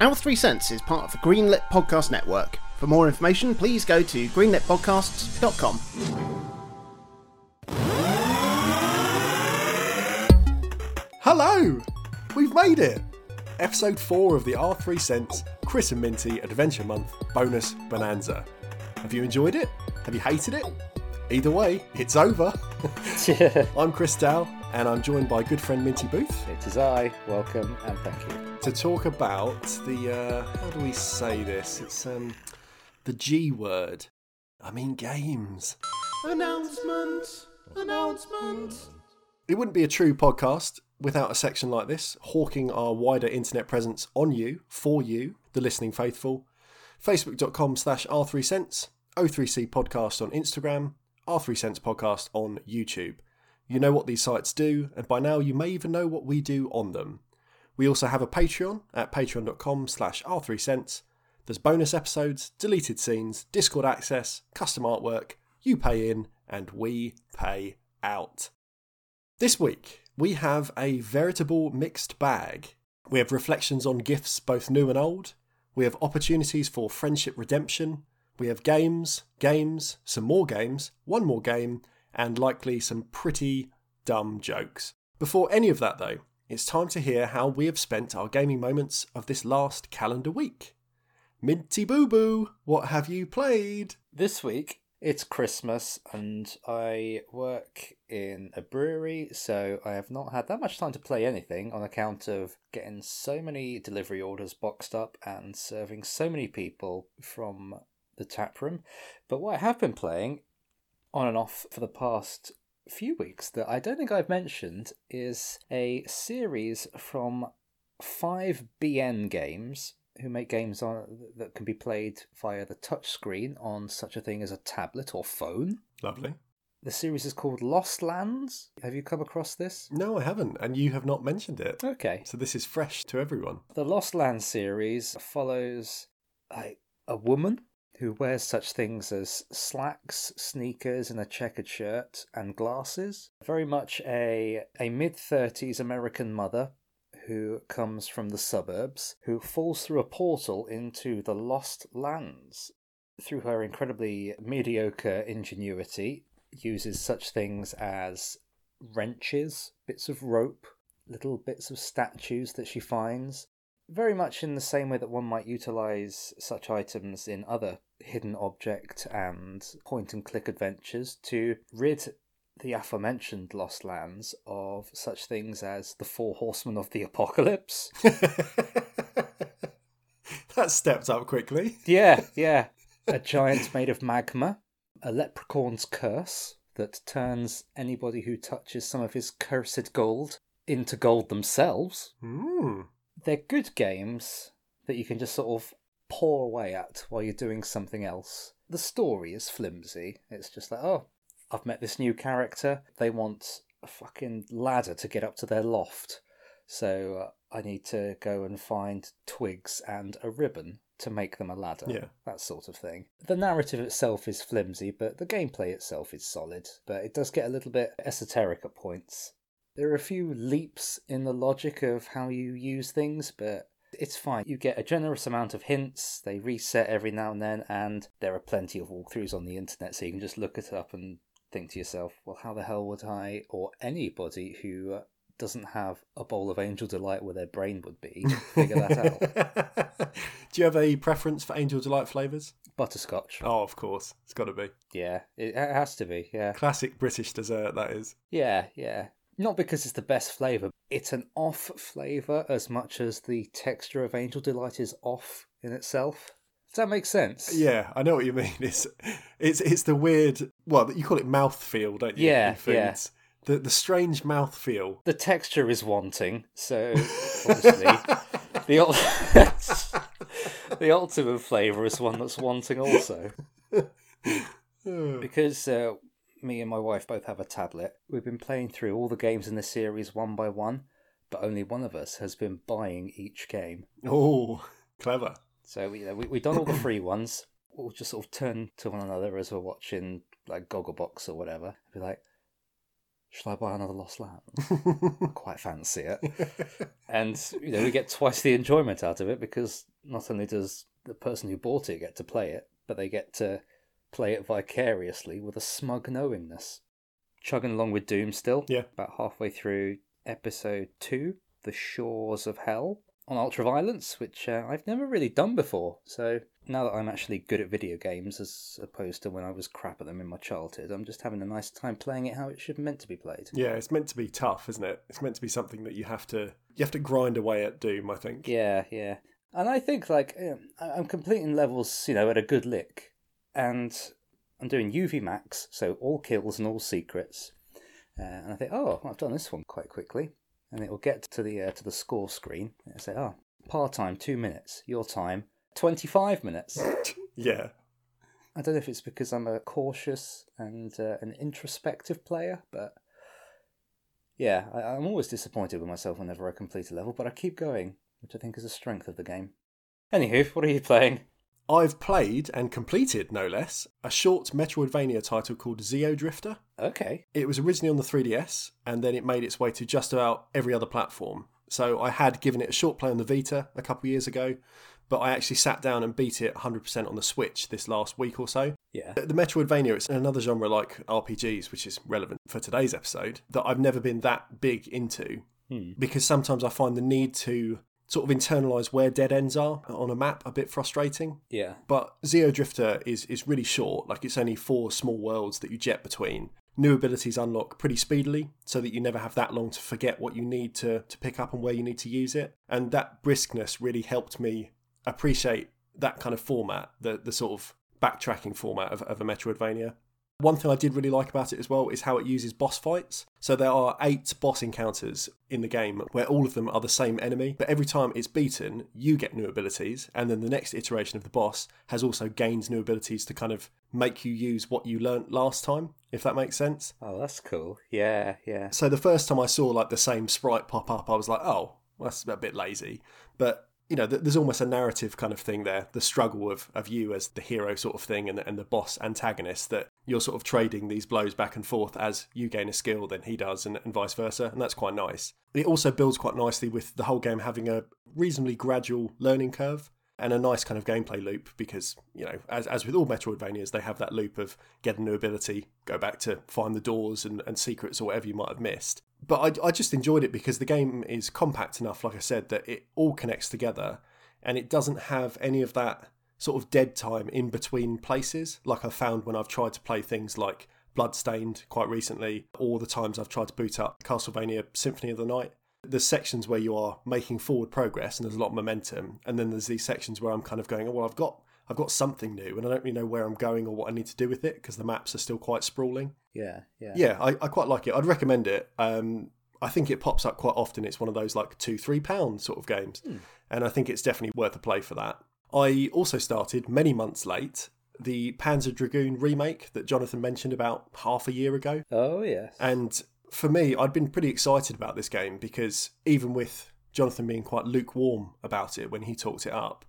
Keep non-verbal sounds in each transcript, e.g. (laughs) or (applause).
Our Three Cents is part of the Greenlit Podcast Network. For more information, please go to greenlitpodcasts.com. Hello! We've made it! Episode 4 of the R3 Cents Chris and Minty Adventure Month Bonus Bonanza. Have you enjoyed it? Have you hated it? Either way, it's over. I'm Chris Dow, and I'm joined by good friend Minty Booth It is I. Welcome and thank you. to talk about the, uh, how do we say this? It's um, the G word. I mean, games. Announcement! Announcement! It wouldn't be a true podcast without a section like this, hawking our wider internet presence on you, for you, the listening faithful. Facebook.com slash R3Cents, O3C Podcast on Instagram, R3 Cents Podcast on YouTube. You know what these sites do, and by now you may even know what we do on them. We also have a Patreon at patreon.com slash R3Cents. There's bonus episodes, deleted scenes, Discord access, custom artwork. You pay in, and we pay out. This week, we have a veritable mixed bag. We have reflections on gifts both new and old. We have opportunities for friendship redemption. We have games, games, some more games, one more game, and likely some pretty dumb jokes. Before any of that, though, it's time to hear how we have spent our gaming moments of this last calendar week. Minty Boo Boo, what have you played? This week it's Christmas and I work in a brewery, so I have not had that much time to play anything on account of getting so many delivery orders boxed up and serving so many people from the tap room. But what I have been playing on and off for the past few weeks that I don't think I've mentioned is a series from 5BN Games who make games on that can be played via the touchscreen on such a thing as a tablet or phone. Lovely. The series is called Lost Lands. Have you come across this? No, I haven't, and you have not mentioned it. Okay. So this is fresh to everyone. The Lost Lands series follows a, a woman who wears such things as slacks, sneakers, and a checkered shirt and glasses. Very much a, a mid 30s American mother who comes from the suburbs, who falls through a portal into the Lost Lands. Through her incredibly mediocre ingenuity, uses such things as wrenches, bits of rope, little bits of statues that she finds, very much in the same way that one might utilize such items in other hidden object and point and click adventures to rid the aforementioned Lost Lands of such things as the Four Horsemen of the Apocalypse. (laughs) that stepped up quickly. yeah, (laughs) yeah. A giant made of magma, a leprechaun's curse that turns anybody who touches some of his cursed gold into gold themselves. Hmm. They're good games that you can just sort of paw away at while you're doing something else. The story is flimsy. It's just like, oh, I've met this new character. They want a fucking ladder to get up to their loft. So uh, I need to go and find twigs and a ribbon to make them a ladder. Yeah. That sort of thing. The narrative itself is flimsy, but the gameplay itself is solid. But it does get a little bit esoteric at points. There are a few leaps in the logic of how you use things, but it's fine. You get a generous amount of hints, they reset every now and then, and there are plenty of walkthroughs on the internet, so you can just look it up and think to yourself, well, how the hell would I, or anybody who doesn't have a bowl of Angel Delight where their brain would be, figure that out? (laughs) Do you have a preference for Angel Delight flavours? Butterscotch. Oh, of course. It's got to be. Yeah, it, it has to be, yeah. Classic British dessert, that is. Yeah, yeah. Not because it's the best flavour, it's an off flavour as much as the texture of Angel Delight is off in itself. Does that make sense? Yeah, I know what you mean. (laughs) It's it's it's the weird well, you call it mouth feel, don't you? Yeah, foods. The the strange mouth feel. The texture is wanting, so (laughs) obviously the ul- (laughs) the ultimate flavour is one that's wanting also. Because uh, me and my wife both have a tablet, we've been playing through all the games in the series one by one, but only one of us has been buying each game. Oh, clever. So we, you know, we we've done all the free ones. We'll just sort of turn to one another as we're watching like Gogglebox or whatever. Be like, shall I buy another Lost Land? I (laughs) quite fancy it. (laughs) and, you know, we get twice the enjoyment out of it because not only does the person who bought it get to play it, but they get to play it vicariously with a smug knowingness. Chugging along with Doom still. Yeah. About halfway through episode two, The Shores of Hell, on Ultraviolence, which uh, I've never really done before. So now that I'm actually good at video games as opposed to when I was crap at them in my childhood, I'm just having a nice time playing it how it should meant to be played. Yeah, it's meant to be tough, isn't it? It's meant to be something that you have to you have to grind away at Doom. I think. Yeah, yeah. And I think like um, I'm completing levels, you know, at a good lick, and I'm doing UV max, so all kills and all secrets. Uh, and I think, oh, I've done this one quite quickly, and it will get to the uh, to the score screen. And I say, oh, par time two minutes, your time twenty five minutes. (laughs) Yeah. I don't know if it's because I'm a cautious and uh, an introspective player, but yeah, I, I'm always disappointed with myself whenever I complete a level, but I keep going, which I think is a strength of the game. Anywho, what are you playing? I've played and completed, no less, a short Metroidvania title called Xeodrifter. Okay. It was originally on the 3DS, and then it made its way to just about every other platform. So I had given it a short play on the Vita a couple of years ago, but I actually sat down and beat it 100% on the Switch this last week or so. Yeah. The Metroidvania, it's another genre like RPGs, which is relevant for today's episode, that I've never been that big into Hmm. because sometimes I find the need to sort of internalize where dead ends are on a map a bit frustrating. Yeah. But Xeodrifter is is really short, like it's only four small worlds that you jet between. New abilities unlock pretty speedily, so that you never have that long to forget what you need to, to pick up and where you need to use it. And that briskness really helped me appreciate that kind of format, the the sort of backtracking format of, of a Metroidvania. One thing I did really like about it as well is how it uses boss fights. So there are eight boss encounters in the game where all of them are the same enemy, but every time it's beaten, you get new abilities, and then the next iteration of the boss has also gained new abilities to kind of make you use what you learnt last time, if that makes sense. Oh, that's cool. Yeah, yeah. So the first time I saw like the same sprite pop up, I was like, oh, well, that's a bit lazy. But you know, there's almost a narrative kind of thing there, the struggle of, of you as the hero sort of thing and the, and the boss antagonist that you're sort of trading these blows back and forth as you gain a skill, then he does, and, and vice versa. And that's quite nice. It also builds quite nicely with the whole game having a reasonably gradual learning curve and a nice kind of gameplay loop because, you know, as, as with all Metroidvanias, they have that loop of get a new ability, go back to find the doors and, and secrets or whatever you might have missed. But I, I just enjoyed it because the game is compact enough, like I said, that it all connects together and it doesn't have any of that sort of dead time in between places, like I've found when I've tried to play things like Bloodstained quite recently, or the times I've tried to boot up Castlevania Symphony of the Night. There's sections where you are making forward progress and there's a lot of momentum, and then there's these sections where I'm kind of going, oh, well, I've got I've got something new, and I don't really know where I'm going or what I need to do with it because the maps are still quite sprawling. Yeah, yeah. Yeah, I, I quite like it. I'd recommend it. Um, I think it pops up quite often. It's one of those like two, three pound sort of games, and I think it's definitely worth a play for that. I also started many months late the Panzer Dragoon remake that Jonathan mentioned about half a year ago. Oh, yes. And for me, I'd been pretty excited about this game because even with Jonathan being quite lukewarm about it when he talked it up,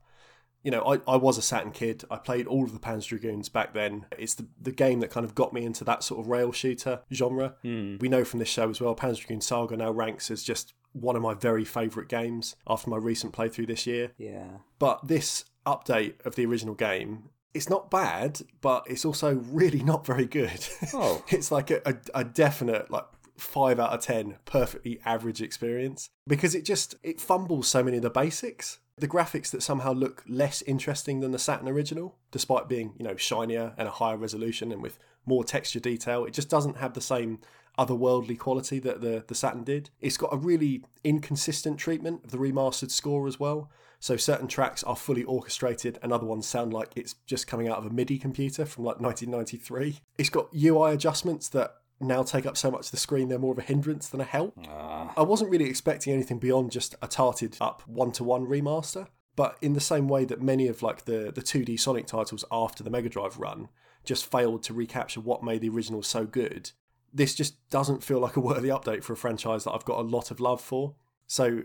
you know, I, I was a Saturn kid. I played all of the Panzer Dragoons back then. It's the, the game that kind of got me into that sort of rail shooter genre. Hmm. We know from this show as well, Panzer Dragoon Saga now ranks as just one of my very favourite games after my recent playthrough this year. yeah. But this update of the original game, it's not bad, but it's also really (laughs) not very good. Oh. (laughs) it's like a, a, a definite like five out of ten perfectly average experience because it just it fumbles so many of the basics. The graphics that somehow look less interesting than the Saturn original, despite being you know shinier and a higher resolution and with more texture detail, it just doesn't have the same otherworldly quality that the the Saturn did. It's got a really inconsistent treatment of the remastered score as well. So certain tracks are fully orchestrated and other ones sound like it's just coming out of a MIDI computer from like 1993. It's got UI adjustments that now take up so much of the screen they're more of a hindrance than a help. Ah, I wasn't really expecting anything beyond just a tarted up one to one remaster, but in the same way that many of like the the 2D Sonic titles after the Mega Drive run just failed to recapture what made the original so good, this just doesn't feel like a worthy update for a franchise that I've got a lot of love for. So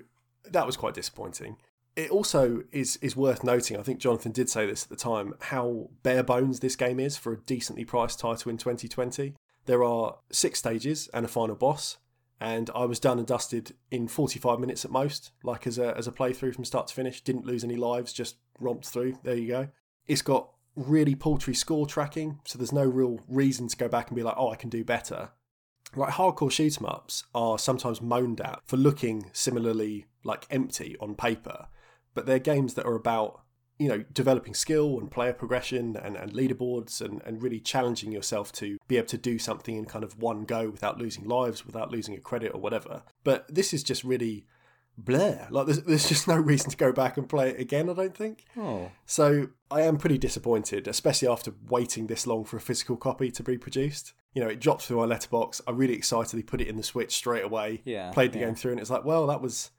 that was quite disappointing. It also is is worth noting, I think Jonathan did say this at the time, how bare bones this game is for a decently priced title in 2020. There are six stages and a final boss, and I was done and dusted in 45 minutes at most, like as a, as a playthrough from start to finish. Didn't lose any lives, just romped through. There you go. It's got really paltry score tracking, so there's no real reason to go back and be like, oh, I can do better. Like hardcore shoot 'em ups are sometimes moaned at for looking similarly like empty on paper, but they're games that are about you know developing skill and player progression and, and leaderboards and, and really challenging yourself to be able to do something in kind of one go without losing lives, without losing a credit or whatever. But this is just really blur. Like there's, there's just no reason to go back and play it again, I don't think. Oh. So I am pretty disappointed, especially after waiting this long for a physical copy to be produced. You know, it dropped through my letterbox. I really excitedly put it in the Switch straight away. Yeah, Played the yeah. game through, and it's like, well, that was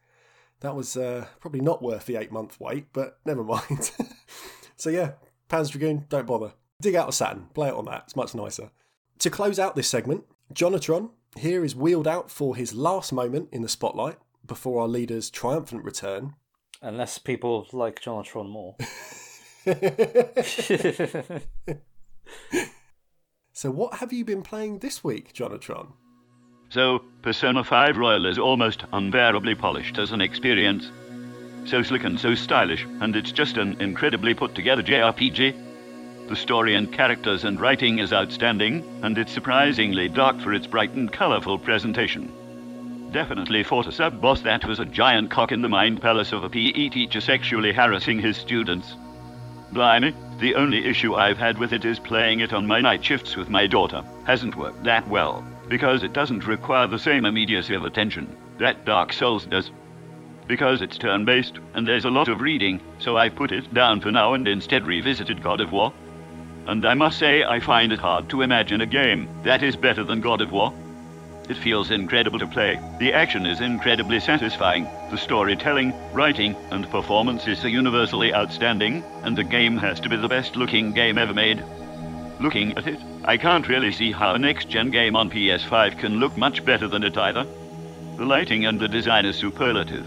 that was uh, probably not worth the eight month wait, but never mind. (laughs) so yeah, Panzer Dragoon, don't bother. Dig out a Saturn, play it on that. It's much nicer. To close out this segment, Jonatron here is wheeled out for his last moment in the spotlight before our leader's triumphant return. Unless people like Jonatron more. (laughs) (laughs) So, what have you been playing this week, Jonatron? So, Persona 5 Royal is almost unbearably polished as an experience. So slick and so stylish, and it's just an incredibly put together JRPG. The story and characters and writing is outstanding, and it's surprisingly dark for its bright and colorful presentation. Definitely fought a sub boss that was a giant cock in the mind palace of a PE teacher sexually harassing his students. Blimey, the only issue I've had with it is playing it on my night shifts with my daughter. Hasn't worked that well, because it doesn't require the same immediacy of attention that Dark Souls does. Because it's turn based, and there's a lot of reading, so I've put it down for now and instead revisited God of War. And I must say, I find it hard to imagine a game that is better than God of War. It feels incredible to play. The action is incredibly satisfying. The storytelling, writing, and performances are universally outstanding, and the game has to be the best looking game ever made. Looking at it, I can't really see how a next gen game on PS5 can look much better than it either. The lighting and the design is superlative.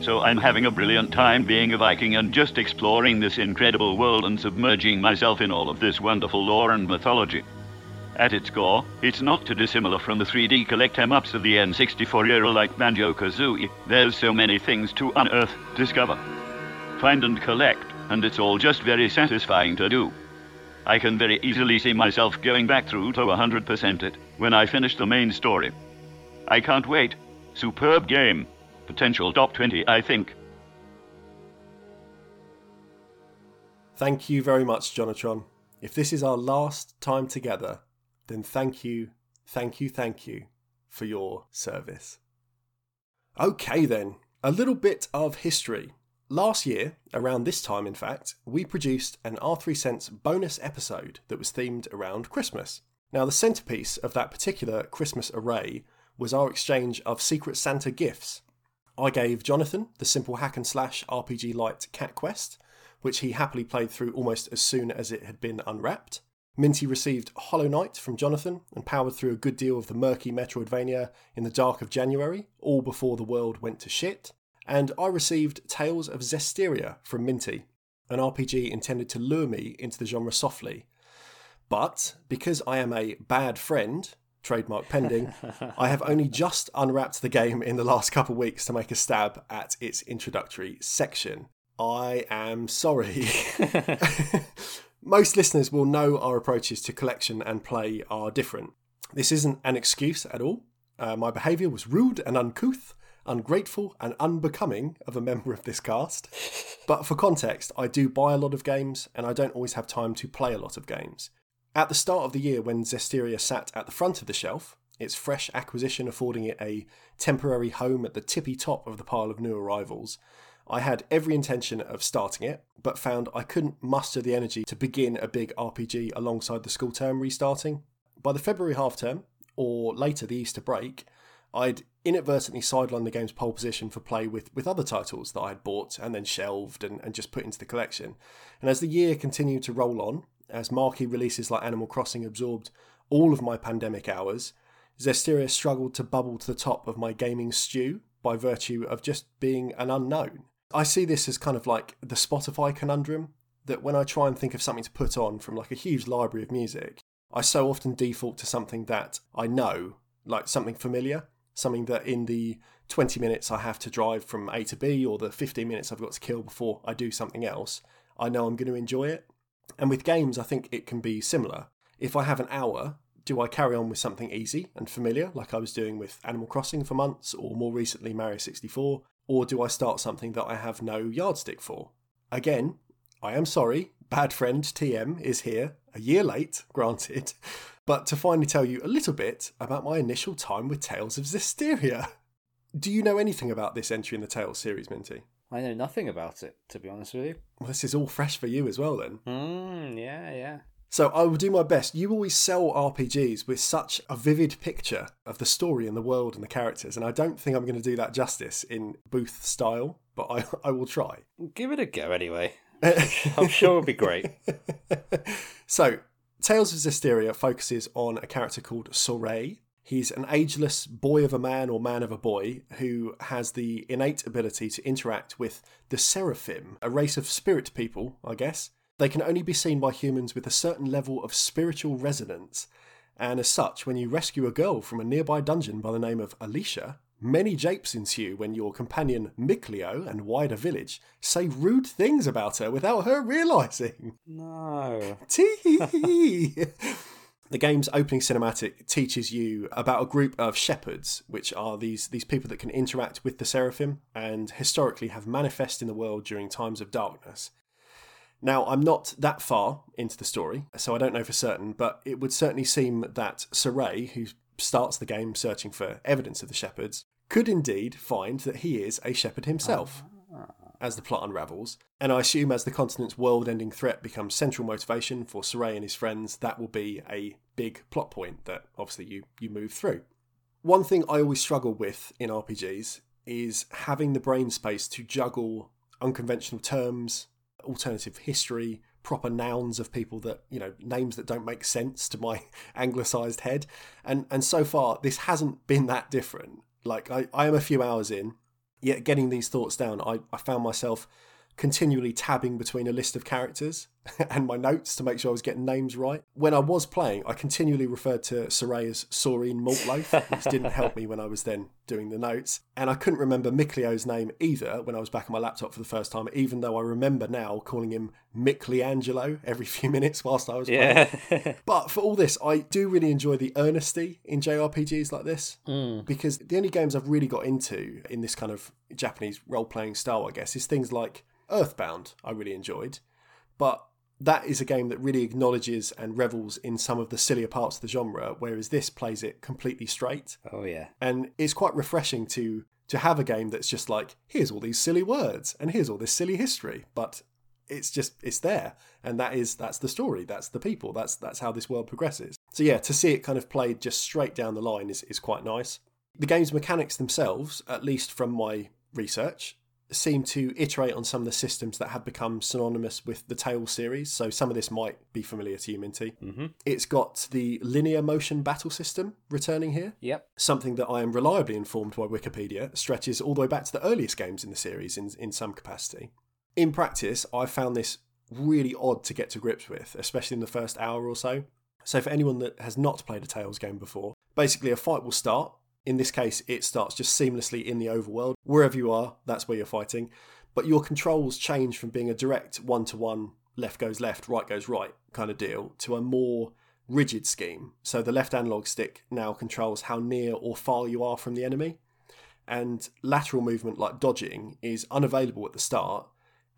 So I'm having a brilliant time being a Viking and just exploring this incredible world and submerging myself in all of this wonderful lore and mythology. At its core, it's not too dissimilar from the 3D collect em ups of the N64 era like Banjo Kazooie. There's so many things to unearth, discover, find, and collect, and it's all just very satisfying to do. I can very easily see myself going back through to 100% it when I finish the main story. I can't wait. Superb game. Potential top 20, I think. Thank you very much, Jonatron. If this is our last time together, then thank you, thank you, thank you for your service. Okay, then, a little bit of history. Last year, around this time in fact, we produced an R3 Cents bonus episode that was themed around Christmas. Now, the centrepiece of that particular Christmas array was our exchange of Secret Santa gifts. I gave Jonathan the simple hack and slash RPG Lite Cat Quest, which he happily played through almost as soon as it had been unwrapped. Minty received Hollow Knight from Jonathan and powered through a good deal of the murky Metroidvania in the dark of January, all before the world went to shit. And I received Tales of Zestiria from Minty, an RPG intended to lure me into the genre softly. But because I am a bad friend, trademark pending, I have only (laughs) just unwrapped the game in the last couple of weeks to make a stab at its introductory section. I am sorry. (laughs) Most listeners will know our approaches to collection and play are different. This isn't an excuse at all. Uh, my behaviour was rude and uncouth, ungrateful and unbecoming of a member of this cast. But for context, I do buy a lot of games and I don't always have time to play a lot of games. At the start of the year, when Zestiria sat at the front of the shelf, its fresh acquisition affording it a temporary home at the tippy top of the pile of new arrivals, I had every intention of starting it, but found I couldn't muster the energy to begin a big RPG alongside the school term restarting. By the February half term, or later the Easter break, I'd inadvertently sidelined the game's pole position for play with, with other titles that I'd bought and then shelved and, and just put into the collection. And as the year continued to roll on, as marquee releases like Animal Crossing absorbed all of my pandemic hours, Zestiria struggled to bubble to the top of my gaming stew by virtue of just being an unknown. I see this as kind of like the Spotify conundrum that when I try and think of something to put on from like a huge library of music, I so often default to something that I know, like something familiar, something that in the 20 minutes I have to drive from A to B or the 15 minutes I've got to kill before I do something else, I know I'm going to enjoy it. And with games, I think it can be similar. If I have an hour, do I carry on with something easy and familiar, like I was doing with Animal Crossing for months, or more recently Mario 64, or do I start something that I have no yardstick for? Again, I am sorry, bad friend TM is here, a year late, granted, but to finally tell you a little bit about my initial time with Tales of Zestiria. Do you know anything about this entry in the Tales series, Minty? I know nothing about it, to be honest with you. Well, this is all fresh for you as well, then. Mm, yeah, yeah. So I will do my best. You always sell RPGs with such a vivid picture of the story and the world and the characters, and I don't think I'm going to do that justice in Booth style, but I, (laughs) I will try. Give it a go anyway. (laughs) I'm sure it'll be great. (laughs) so, Tales of Zestiria focuses on a character called Sorey. He's an ageless boy of a man or man of a boy who has the innate ability to interact with the Seraphim, a race of spirit people, I guess. They can only be seen by humans with a certain level of spiritual resonance, and as such, when you rescue a girl from a nearby dungeon by the name of Alisha, many japes ensue when your companion Mikleo and wider village say rude things about her without her realising. No. (laughs) Tee The game's opening cinematic teaches you about a group of shepherds, which are these, these people that can interact with the seraphim and historically have manifest in the world during times of darkness. Now, I'm not that far into the story, so I don't know for certain, but it would certainly seem that Sorey, who starts the game searching for evidence of the shepherds, could indeed find that he is a shepherd himself as the plot unravels. And I assume as the continent's world ending threat becomes central motivation for Sorey and his friends, that will be a big plot point that obviously you, you move through. One thing I always struggle with in RPGs is having the brain space to juggle unconventional terms, alternative history, proper nouns of people that you know names that don't make sense to my (laughs) anglicized head and and so far this hasn't been that different like i, I am a few hours in yet getting these thoughts down i, I found myself continually tabbing between a list of characters (laughs) and my notes to make sure I was getting names right. When I was playing, I continually referred to Sorey as Saurine Maltloaf, which didn't help me when I was then doing the notes. And I couldn't remember Mikleo's name either when I was back on my laptop for the first time, even though I remember now calling him Michelangelo every (laughs) few minutes whilst I was playing. Yeah. (laughs) But for all this, I do really enjoy the earnesty in JRPGs like this hmm. because the only games I've really got into in this kind of Japanese role playing style, I guess, is things like Earthbound, I really enjoyed. But that is a game that really acknowledges and revels in some of the sillier parts of the genre, whereas this plays it completely straight. oh, yeah. And it's quite refreshing to to have a game that's just like, here's all these silly words and here's all this silly history. But it's just it's there. And that is that's the story. That's the people. That's that's how this world progresses. So yeah, to see it kind of played just straight down the line is, is quite nice. The game's mechanics themselves, at least from my research, seem to iterate on some of the systems that have become synonymous with the Tales series. So some of this might be familiar to you, Minty. Mm-hmm. It's got the linear motion battle system returning here. Yep. Something that I am reliably informed by Wikipedia stretches all the way back to the earliest games in the series in, in some capacity. In practice, I found this really odd to get to grips with, especially in the first hour or so. So, for anyone that has not played a Tales game before, basically a fight will start. In this case, it starts just seamlessly in the overworld. Wherever you are, that's where you're fighting. But your controls change from being a direct one to one, left goes left, right goes right kind of deal, to a more rigid scheme. So the left analog stick now controls how near or far you are from the enemy. And lateral movement like dodging is unavailable at the start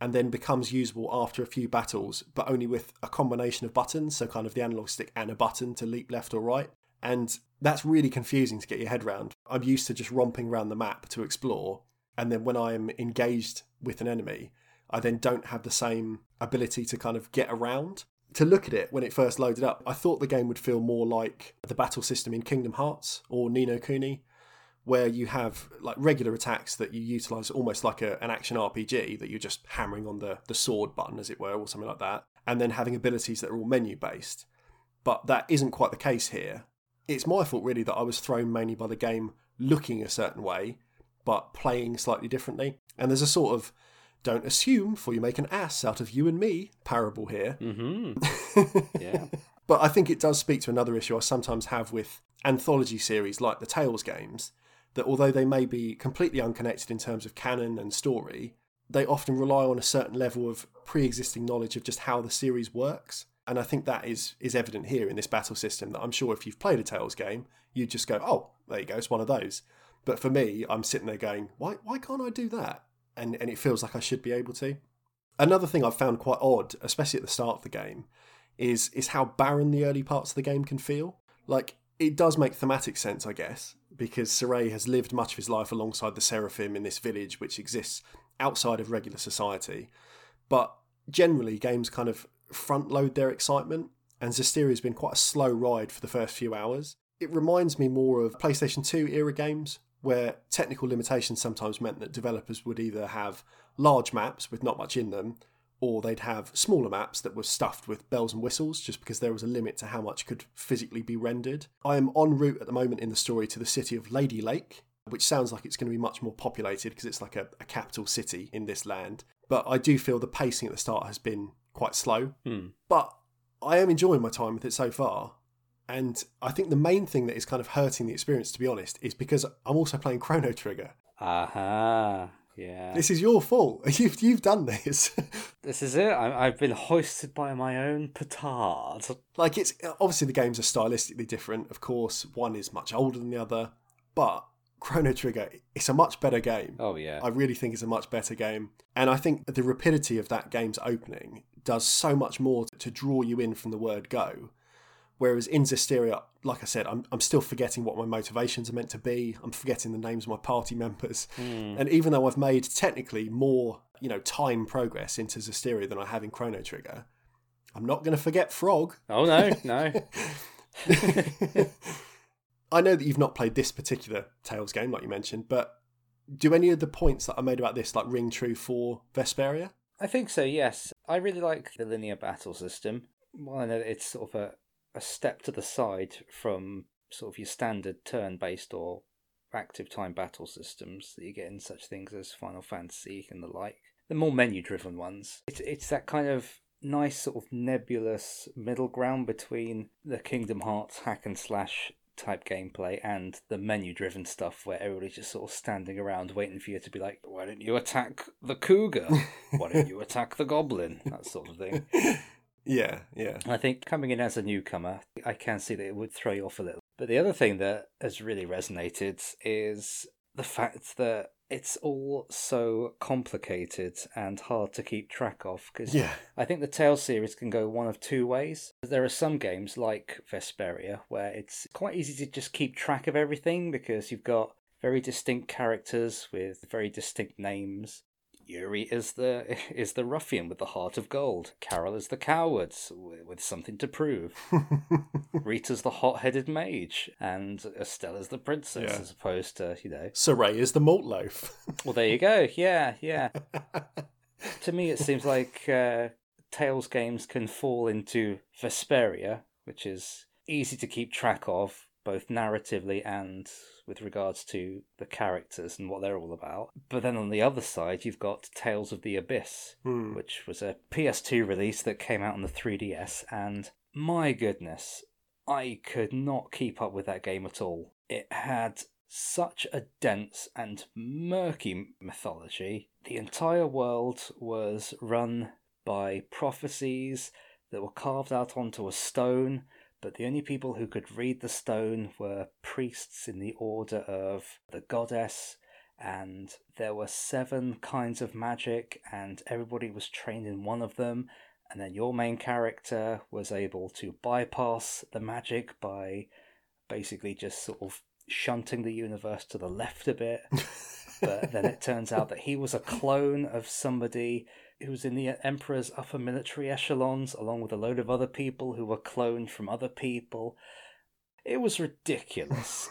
and then becomes usable after a few battles, but only with a combination of buttons, so kind of the analog stick and a button to leap left or right. And that's really confusing to get your head around. I'm used to just romping around the map to explore, and then when I am engaged with an enemy, I then don't have the same ability to kind of get around. To look at it when it first loaded up, I thought the game would feel more like the battle system in Kingdom Hearts or Ni no Kuni, where you have like regular attacks that you utilize almost like a, an action RPG that you're just hammering on the, the sword button, as it were, or something like that, and then having abilities that are all menu based. But that isn't quite the case here. It's my fault, really, that I was thrown mainly by the game looking a certain way, but playing slightly differently. And there's a sort of don't assume, for you make an ass out of you and me parable here. Mm-hmm. yeah. (laughs) But I think it does speak to another issue I sometimes have with anthology series like the Tales games, that although they may be completely unconnected in terms of canon and story, they often rely on a certain level of pre existing knowledge of just how the series works. And I think that is, is evident here in this battle system that I'm sure if you've played a Tales game, you'd just go, oh, there you go, it's one of those. But for me, I'm sitting there going, why, why can't I do that? And, and it feels like I should be able to. Another thing I've found quite odd, especially at the start of the game, is is how barren the early parts of the game can feel. Like it does make thematic sense, I guess, because Sorey has lived much of his life alongside the Seraphim in this village which exists outside of regular society. But generally games kind of front load their excitement and Zestiria has been quite a slow ride for the first few hours. It reminds me more of PlayStation 2 era games where technical limitations sometimes meant that developers would either have large maps with not much in them or they'd have smaller maps that were stuffed with bells and whistles just because there was a limit to how much could physically be rendered. I am en route at the moment in the story to the city of Lady Lake, which sounds like it's going to be much more populated because it's like a, a, capital city in this land. But I do feel the pacing at the start has been quite slow. Hmm. But I am enjoying my time with it so far. And I think the main thing that is kind of hurting the experience, to be honest, is because I'm also playing Chrono Trigger. Aha. Yeah. This is your fault. (laughs) You've you've done this. (laughs) this is it. I, I've been hoisted by my own petard. Like it's obviously the games are stylistically different. Of course, one is much older than the other, but Chrono Trigger, it's a much better game. Oh yeah. I really think it's a much better game, and I think the rapidity of that game's opening does so much more to draw you in from the word go Whereas in Zestiria, like I said, I'm, I'm still forgetting what my motivations are meant to be. I'm forgetting the names of my party members. Mm. And even though I've made technically more, you know, time progress into Zestiria than I have in Chrono Trigger, I'm not going to forget Frog. Oh, no, (laughs) no. I know that you've not played this particular Tales game, like you mentioned, but do any of the points that I made about this like ring true for Vesperia? I think so, yes. I really like the linear battle system. Well, I know it's sort of a a step to the side from sort of your standard turn based or active time battle systems that you get in such things as Final Fantasy and the like. The more menu driven ones. It's it's that kind of nice sort of nebulous middle ground between the Kingdom Hearts hack and slash type gameplay and the menu driven stuff where everybody's just sort of standing around waiting for you to be like, why don't you attack the cougar? Why don't you (laughs) attack the goblin? That sort of thing. (laughs) Yeah, yeah. I think coming in as a newcomer, I can see that it would throw you off a little. But the other thing that has really resonated is the fact that it's all so complicated and hard to keep track of because yeah. I think the Tales series can go one of two ways. There are some games like Vesperia where it's quite easy to just keep track of everything because you've got very distinct characters with very distinct names. Yuri is the (laughs) is the ruffian with the heart of gold. Karol is the coward with something to prove. (laughs) Rita's the hot-headed mage, and Estella's the princess, Yeah. as opposed to you know. Saray is the malt loaf. (laughs) Well, there you go. Yeah, yeah. to me, it seems like uh, Tales games can fall into Vesperia, which is easy to keep track of, both narratively and with regards to the characters and what they're all about. But then on the other side, you've got Tales of the Abyss, Hmm. which was a PS2 release that came out on the 3DS, and my goodness, I could not keep up with that game at all. It had such a dense and murky mythology. The entire world was run by prophecies that were carved out onto a stone, but the only people who could read the stone were priests in the order of the goddess. And there were seven kinds of magic, and everybody was trained in one of them. And then your main character was able to bypass the magic by basically just sort of shunting the universe to the left a bit. (laughs) but then it turns out that he was a clone of somebody who was in the Emperor's upper military echelons, along with a load of other people who were cloned from other people. It was ridiculous.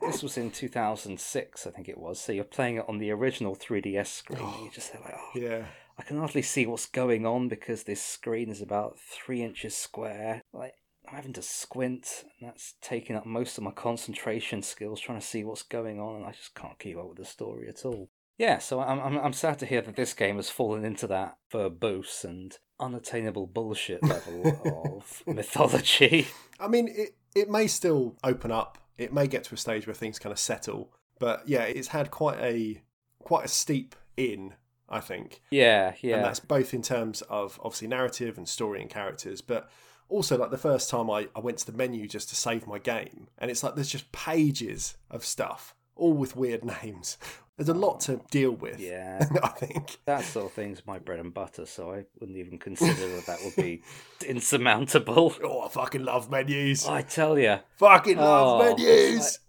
this was in 2006, I think it was. So you're playing it on the original 3DS screen. and you're just like, oh, yeah. I can hardly see what's going on because this screen is about three inches square. Like I'm having to squint, and that's taking up most of my concentration skills trying to see what's going on, and I just can't keep up with the story at all. Yeah, so I'm, I'm I'm sad to hear that this game has fallen into that verbose and unattainable bullshit level of (laughs) mythology. I mean, it, it may still open up. It may get to a stage where things kind of settle. But yeah, it's had quite a quite a steep in, I think. Yeah, yeah. And that's both in terms of obviously narrative and story and characters, but also like the first time I, I went to the menu just to save my game, and it's like there's just pages of stuff, all with weird (laughs) names. There's a lot to um, deal with. Yeah. (laughs) I think. That sort of thing's my bread and butter, so I wouldn't even consider that that would be (laughs) insurmountable. Oh, I fucking love menus. I tell you. fucking love oh, menus. (laughs)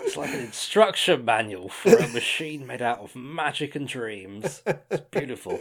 it's like an instruction manual for a machine made out of magic and dreams. It's beautiful.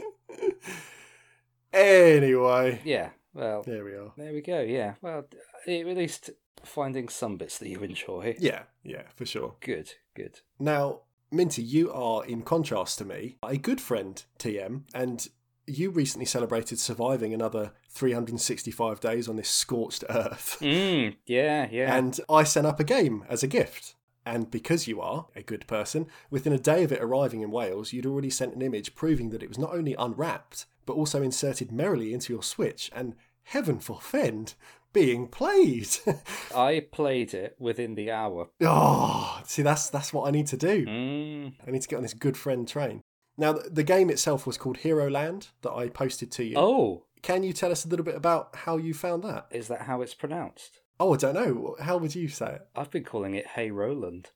Anyway, Yeah, well, there we are. there we go. Yeah, well, at least finding some bits that you enjoy. Yeah, yeah, for sure. Good, good. Now, Minty, you are, in contrast to me, a good friend, TM, and you recently celebrated surviving another 365 days on this scorched earth. (laughs) Mm, yeah, yeah. And I sent up a game as a gift. And because you are a good person, within a day of it arriving in Wales, you'd already sent an image proving that it was not only unwrapped, but also inserted merrily into your Switch, and heaven forfend, being played. (laughs) I played it within the hour. oh, see, that's that's what I need to do. Mm, I need to get on this good friend train. Now, the game itself was called Heroland that I posted to you. oh, Can you tell us a little bit about how you found that? is that how it's pronounced? Oh, I don't know. How would you say it? I've been calling it Hey Roland.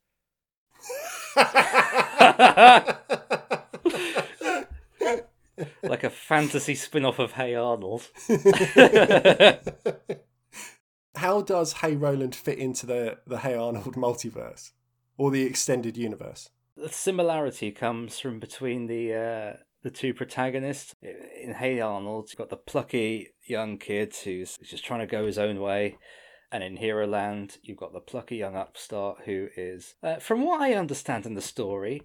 (laughs) like a fantasy spin off of Hey Arnold. (laughs) how does Hey Roland fit into the, the Hey Arnold (laughs) multiverse or the extended universe? the similarity comes from between the uh, the two protagonists. In Hey Arnold, you've got the plucky young kid who's just trying to go his own way. And in Heroland, you've got the plucky young upstart who is, uh, from what I understand in the story,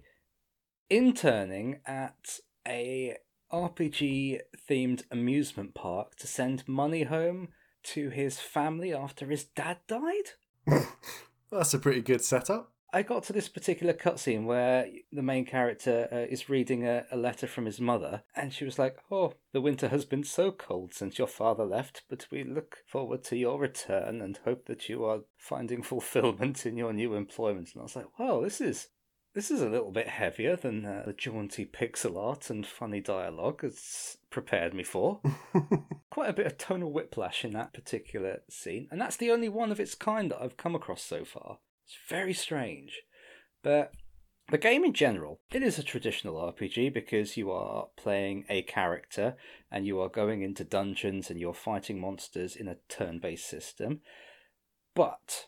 interning at a RPG themed amusement park to send money home to his family after his dad died. (laughs) That's a pretty good setup. I got to this particular cutscene where the main character uh, is reading a, a letter from his mother, and she was like, Oh, the winter has been so cold since your father left, but we look forward to your return and hope that you are finding fulfillment in your new employment. And I was like, Wow, this is. This is a little bit heavier than uh, the jaunty pixel art and funny dialogue it's prepared me for. (laughs) Quite a bit of tonal whiplash in that particular scene, and that's the only one of its kind that I've come across so far. It's very strange. But the game in general, it is a traditional RPG because you are playing a character and you are going into dungeons and you're fighting monsters in a turn based system. But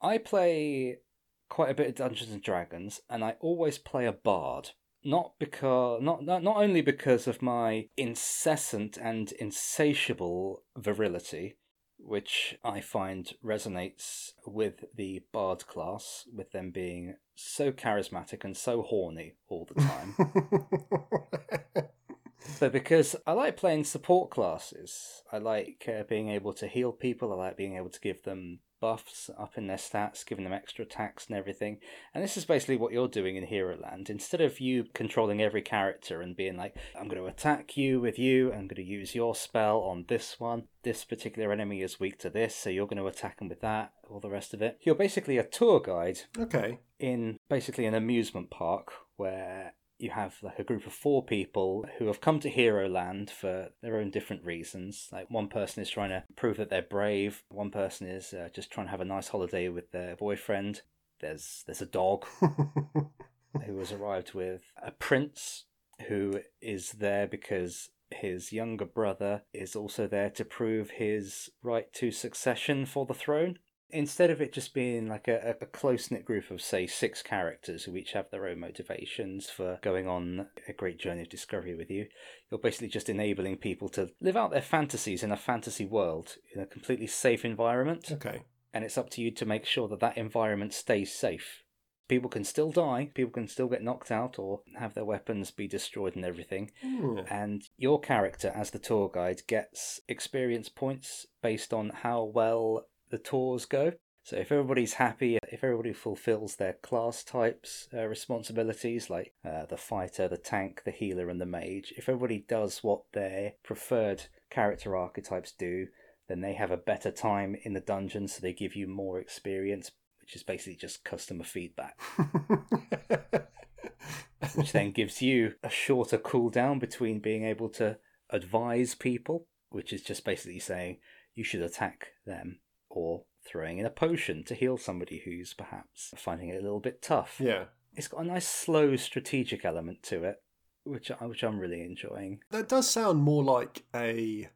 I play quite a bit of Dungeons and Dragons and I always play a bard. Not because not, not not only because of my incessant and insatiable virility, which I find resonates with the Bard class, with them being so charismatic and so horny all the time. (laughs) but because I like playing support classes, I like uh, being able to heal people, I like being able to give them buffs up in their stats, giving them extra attacks and everything. And this is basically what you're doing in Heroland. Instead of you controlling every character and being like, I'm going to attack you with you, I'm going to use your spell on this one, this particular enemy is weak to this, so you're going to attack them with that, all the rest of it. You're basically a tour guide okay. in basically an amusement park where you have like a group of four people who have come to Heroland for their own different reasons. Like one person is trying to prove that they're brave. One person is uh, just trying to have a nice holiday with their boyfriend. There's there's a dog (laughs) who has arrived with a prince who is there because his younger brother is also there to prove his right to succession for the throne instead of it just being like a, a close knit group of, say, six characters who each have their own motivations for going on a great journey of discovery with you, you're basically just enabling people to live out their fantasies in a fantasy world in a completely safe environment. Okay. And it's up to you to make sure that that environment stays safe. People can still die, people can still get knocked out or have their weapons be destroyed and everything. Hmm. And your character, as the tour guide, gets experience points based on how well the tours go. So if everybody's happy, if everybody fulfills their class types uh, responsibilities, like uh, the fighter, the tank, the healer, and the mage, if everybody does what their preferred character archetypes do, then they have a better time in the dungeon, so they give you more experience, which is basically just customer feedback. (laughs) which then gives you a shorter cooldown between being able to advise people, which is just basically saying you should attack them or throwing in a potion to heal somebody who's perhaps finding it a little bit tough. yeah. It's got a nice slow strategic element to it, which I, which I'm really enjoying. That does sound more like a,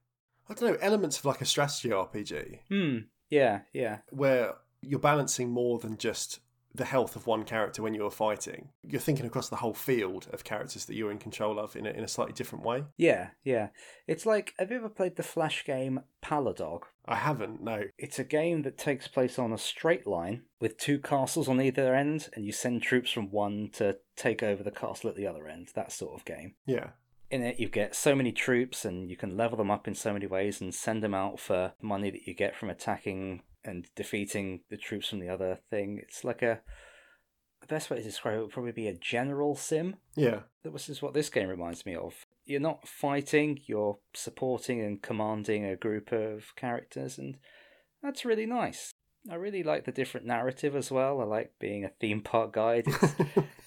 I don't know, elements of like a strategy RPG Hmm. Yeah. Yeah. where you're balancing more than just the health of one character when you're fighting. You're thinking across the whole field of characters that you're in control of in a, in a slightly different way. Yeah. Yeah. It's like have you ever played the flash game Paladog? I haven't, no. It's a game that takes place on a straight line with two castles on either end, and you send troops from one to take over the castle at the other end. That sort of game. Yeah. in it you get so many troops and you can level them up in so many ways and send them out for money that you get from attacking and defeating the troops from the other thing it's like a the best way to describe it would probably be a general sim Yeah. that was is what this game reminds me of you're not fighting you're supporting and commanding a group of characters and that's really nice i really like the different narrative as well i like being a theme park guide it's (laughs)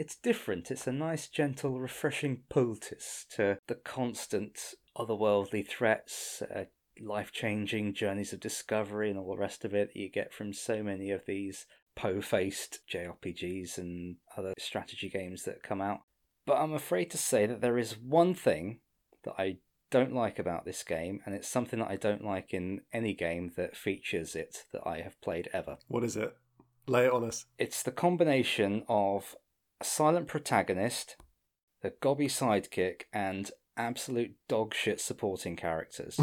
it's different. It's a nice, gentle, refreshing poultice to the constant otherworldly threats, uh, life changing journeys of discovery, and all the rest of it that you get from so many of these po faced JRPGs and other strategy games that come out. But I'm afraid to say that there is one thing that I don't like about this game, and it's something that I don't like in any game that features it that I have played ever. what is it? Lay it on us. It's the combination of a silent protagonist, a gobby sidekick, and absolute dogshit supporting characters.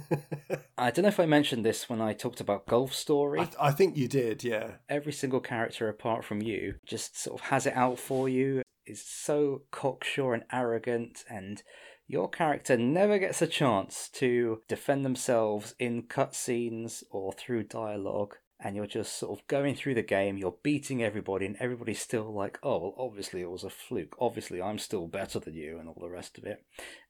(laughs) I don't know if I mentioned this when I talked about Golf Story. I, I think you did, yeah. Every single character apart from you just sort of has it out for you, is so cocksure and arrogant, and your character never gets a chance to defend themselves in cutscenes or through dialogue. And you're just sort of going through the game, you're beating everybody, and everybody's still like, oh, well, obviously it was a fluke. Obviously, I'm still better than you, and all the rest of it.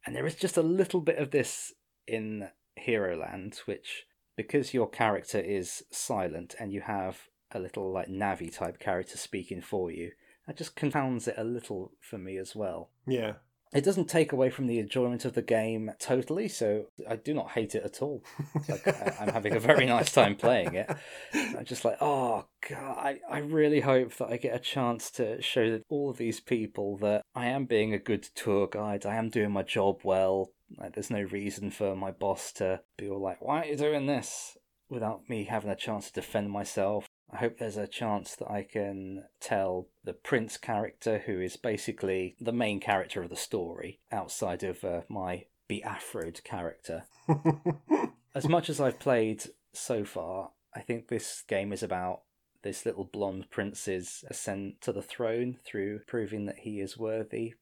And there is just a little bit of this in Heroland, which, because your character is silent and you have a little like Navi type character speaking for you, that just confounds it a little for me as well. Yeah. It doesn't take away from the enjoyment of the game totally, so I do not hate it at all. Like I- I'm having a very nice time playing it. I'm just like, oh god, I, I really hope that I get a chance to show that all of these people that I am being a good tour guide, I am doing my job well. Like, there's no reason for my boss to be all like, why are you doing this? Without me having a chance to defend myself. I hope there's a chance that I can tell the Prince character, who is basically the main character of the story, outside of uh, my Beafroed character. (laughs) As much as I've played so far, I think this game is about this little blonde prince's ascent to the throne through proving that he is worthy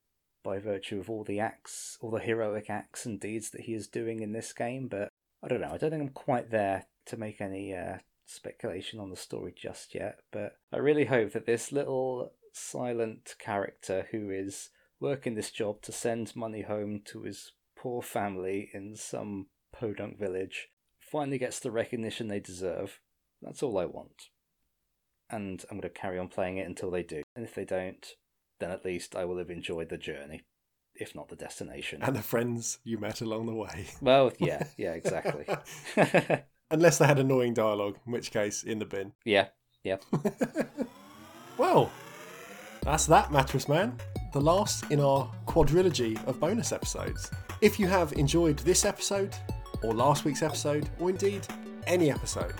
by virtue of all the acts, all the heroic acts and deeds that he is doing in this game. But I don't know, I don't think I'm quite there to make any uh, speculation on the story just yet. But I really hope that this little silent character who is working this job to send money home to his poor family in some podunk village finally gets the recognition they deserve. That's all I want. And I'm going to carry on playing it until they do. And if they don't, then at least I will have enjoyed the journey, if not the destination. and the friends you met along the way. Well, yeah, (laughs) yeah, exactly. (laughs) Unless they had annoying dialogue, in which case, in the bin. yeah, yeah. (laughs) Well, that's that, Mattress Man. The last in our quadrilogy of bonus episodes. If you have enjoyed this episode, or last week's episode, or indeed any episode,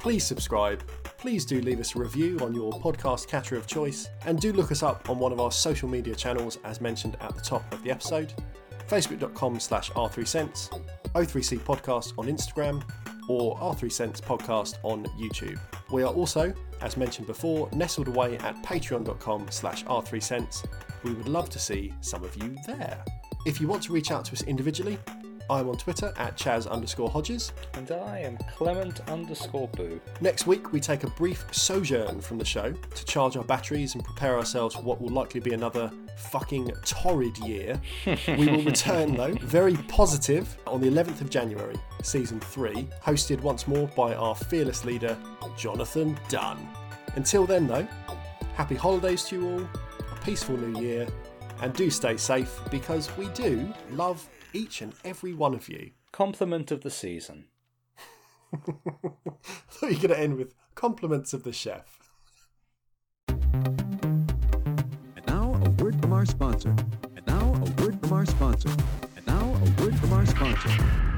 please subscribe. Please do leave us a review on your podcast catcher of choice, and do look us up on one of our social media channels as mentioned at the top of the episode facebook.com slash r3cents, o3c podcast on Instagram, or R3 Cents Podcast on YouTube. We are also, as mentioned before, nestled away at patreon.com slash R3 Cents. We would love to see some of you there. If you want to reach out to us individually, I'm on Twitter at Chaz underscore Hodges. And I am Clement underscore Boo. Next week, we take a brief sojourn from the show to charge our batteries and prepare ourselves for what will likely be another fucking torrid year. (laughs) we will return, though, very positive on the 11th of January, season 3, hosted once more by our fearless leader, Jonathan Dunn. Until then, though, happy holidays to you all, a peaceful new year, and do stay safe because we do love each and every one of you. Compliment of the season. I (laughs) thought you were going to end with compliments of the chef. And now a word from our sponsor. And now a word from our sponsor. And now a word from our sponsor.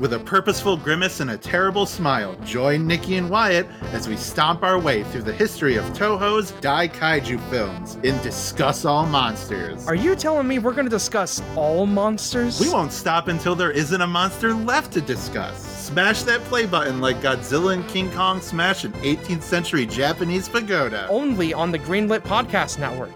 With a purposeful grimace and a terrible smile, join Nikki and Wyatt as we stomp our way through the history of Toho's Dai Kaiju films in Discuss All Monsters. Are you telling me we're going to discuss all monsters? We won't stop until there isn't a monster left to discuss. Smash that play button like Godzilla and King Kong smash an 18th century Japanese pagoda. Only on the Greenlit Podcast Network.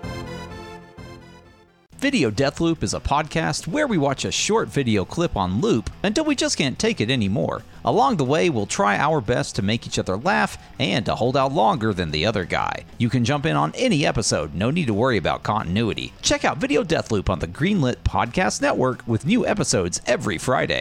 Video Death Loop is a podcast where we watch a short video clip on loop until we just can't take it anymore. Along the way, we'll try our best to make each other laugh and to hold out longer than the other guy. You can jump in on any episode, no need to worry about continuity. Check out Video Death Loop on the Greenlit Podcast Network with new episodes every Friday.